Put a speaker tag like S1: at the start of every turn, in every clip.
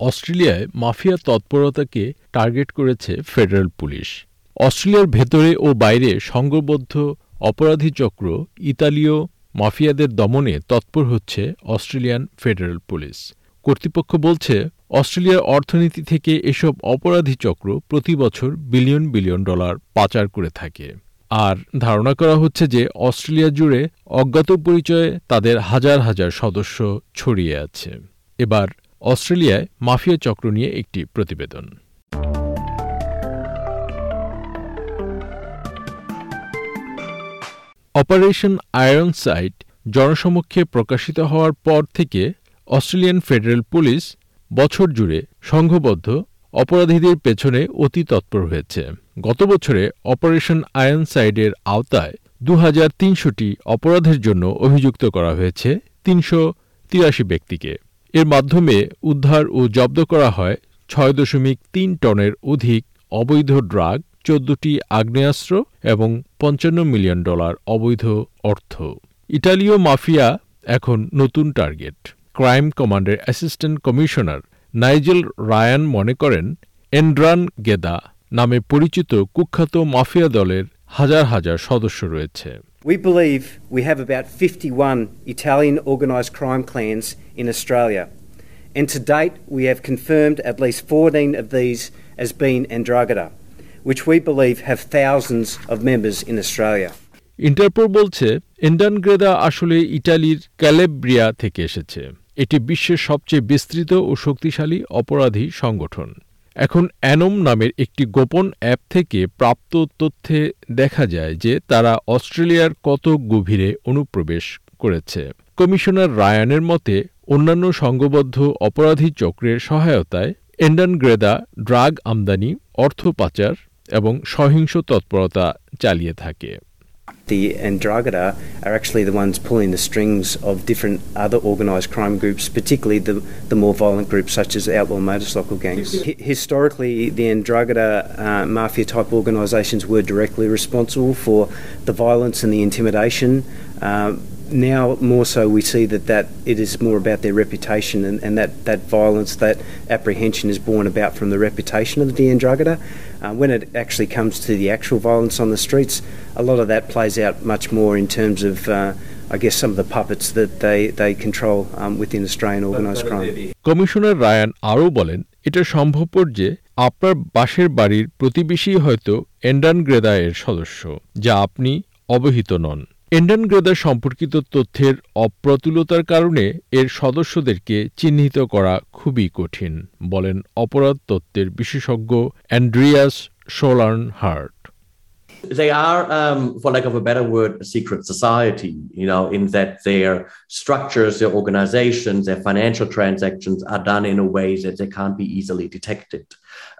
S1: অস্ট্রেলিয়ায় মাফিয়া তৎপরতাকে টার্গেট করেছে ফেডারেল পুলিশ। অস্ট্রেলিয়ার ভেতরে ও বাইরে সংঘবদ্ধ অপরাধী চক্র ইতালীয় মাফিয়াদের দমনে তৎপর হচ্ছে অস্ট্রেলিয়ান ফেডারেল পুলিশ। কর্তৃপক্ষ বলছে, অস্ট্রেলিয়ার অর্থনীতি থেকে এসব অপরাধী চক্র প্রতি বছর বিলিয়ন বিলিয়ন ডলার পাচার করে থাকে। আর ধারণা করা হচ্ছে যে অস্ট্রেলিয়া জুড়ে অজ্ঞাত পরিচয়ে তাদের হাজার হাজার সদস্য ছড়িয়ে আছে। এবার অস্ট্রেলিয়ায় মাফিয়া চক্র নিয়ে একটি প্রতিবেদন। অপারেশন আয়রন সাইট জনসমক্ষে প্রকাশিত হওয়ার পর থেকে অস্ট্রেলিয়ান ফেডারেল পুলিশ বছর জুড়ে সংঘবদ্ধ অপরাধীদের পেছনে অতি তৎপর হয়েছে। গত বছরে অপারেশন আয়রন সাইডের আওতায় দু হাজার তিনশোটি অপরাধের জন্য অভিযুক্ত করা হয়েছে তিনশো তিরাশি ব্যক্তিকে। এর মাধ্যমে উদ্ধার ও জব্দ করা হয় ছয় দশমিক তিন টনের অধিক অবৈধ ড্রাগ, চোদ্দটি আগ্নেয়াস্ত্র এবং পঞ্চান্ন মিলিয়ন ডলার অবৈধ অর্থ। ইটালীয় মাফিয়া এখন নতুন টার্গেট। ক্রাইম কমান্ডের অ্যাসিস্ট্যান্ট কমিশনার নাইজেল রায়ান মনে করেন এন্ড্রান গেদা নামে পরিচিত কুখ্যাত মাফিয়া দলের হাজার হাজার সদস্য রয়েছে।
S2: We believe we have about 51 Italian organised crime clans in Australia, and to date we have confirmed at least 14 of these as being Andragada, which we believe have thousands of members in Australia.
S1: Interpol বলছে Ndrangheta আসলে ইটালির ক্যালেব্রিয়া থেকে এসেছে এটি বিশ্বের সবচেয়ে বিস্তৃত ও শক্তিশালী অপরাধী সংগঠন এখন অ্যানোম নামের একটি গোপন অ্যাপ থেকে প্রাপ্ত তথ্যে দেখা যায় যে তারা অস্ট্রেলিয়ার কত গভীরে অনুপ্রবেশ করেছে। কমিশনার রায়ানের মতে, অন্যান্য সংঘবদ্ধ অপরাধী চক্রের সহায়তায় এন্ডানগ্রেদা ড্রাগ আমদানি, অর্থ পাচার এবং সহিংস তৎপরতা চালিয়ে থাকে।
S2: The Andragada are actually the ones pulling the strings of different other organised crime groups, particularly the, the more violent groups such as outlaw motorcycle gangs. H- historically, the Andragada uh, mafia type organisations were directly responsible for the violence and the intimidation. Um, now, more so, we see that, that it is more about their reputation and, and that, that violence, that apprehension is born about from the reputation of the Andragada. Uh, when it actually comes to the actual violence on the streets, a lot of that plays out much more in terms of, uh, I guess, some of the puppets that they, they control um, within Australian organised crime.
S1: Commissioner Ryan আরও বলেন এটা সম্ভবপর যে আপনার বাসের বাড়ির প্রতিবেশী হয়তো এন্ডান গ্রেদা এর সদস্য যা আপনি অবহিত নন এন্ডান গ্রেদা সম্পর্কিত তথ্যের অপ্রতুলতার কারণে এর সদস্যদেরকে চিহ্নিত করা খুবই কঠিন, বলেন অপরাধ তত্ত্বের বিশেষজ্ঞ Andreas Schloenhardt
S3: they are, um, for lack of a better word, a secret society, you know, in that their structures, their organizations, their financial transactions are done in a way that they can't be easily detected.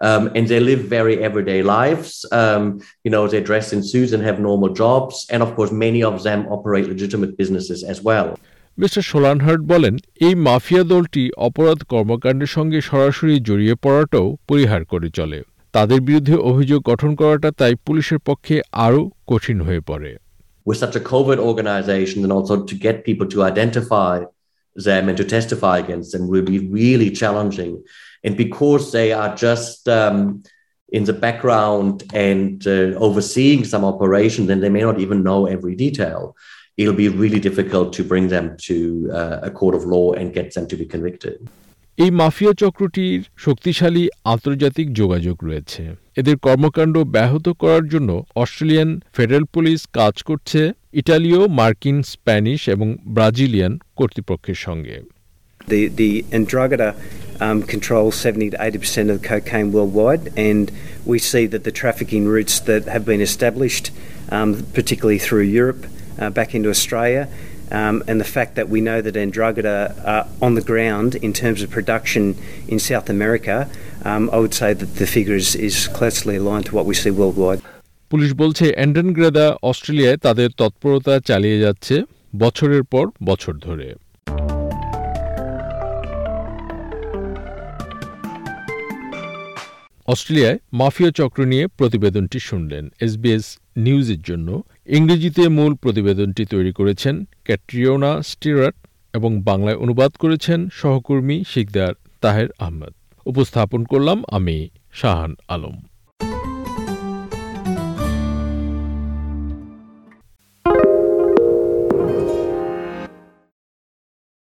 S3: Um, and they live very everyday lives. Um, you know, they dress in suits and have normal jobs. And of course, many of them operate legitimate businesses as well.
S1: Mister Solanhart বলেন এই mafia দলটি অপরাধ কর্মকাণ্ডের সঙ্গে সরাসরি জড়িয়ে পড়াটাও পরিহার করে চলে তাদের বিরুদ্ধে অভিযোগ গঠন করাটা তাই পুলিশের পক্ষে আরও কঠিন হয়ে পড়ে
S3: With such a covert organization, and also to get people to identify them and to testify against them will be really challenging. And because they are just um, in the background and uh, overseeing some operations, and they may not even know every detail, it'll be really difficult to bring them to uh, a court of law and get them to be convicted.
S1: এই mafia চক্রটির শক্তিশালী আন্তর্জাতিক যোগাযোগ রয়েছে এদের কর্মকাণ্ড ব্যাহত করার জন্য অস্ট্রেলিয়ান ফেডারেল পুলিশ কাজ করছে ইটালীয় মার্কিন স্প্যানিশ এবং ব্রাজিলিয়ান কর্তৃপক্ষের সঙ্গে
S2: The, the Andragada um, controls 70 to 80% of the cocaine worldwide, and we see that the trafficking routes that have been established, um, particularly through Europe, uh, back into Australia, um, and the fact that we know that Andragada are on the ground in terms of production in South America, um, I would say that the figure is, is closely aligned to what we see worldwide.
S1: Police বলছে অ্যান্ডন গ্রেদা অস্ট্রেলিয়ায় তাদের তৎপরতা চালিয়ে যাচ্ছে বছরের পর বছর ধরে অস্ট্রেলিয়ায় মাফিয়া চক্র নিয়ে প্রতিবেদনটি শুনলেন এসবিএস নিউজের জন্য ইংরেজিতে মূল প্রতিবেদনটি তৈরি করেছেন ক্যাট্রিওনা স্টিরাট এবং বাংলায় অনুবাদ করেছেন সহকর্মী শিকদার তাহের আহমদ। উপস্থাপন করলাম আমি শাহান আলম।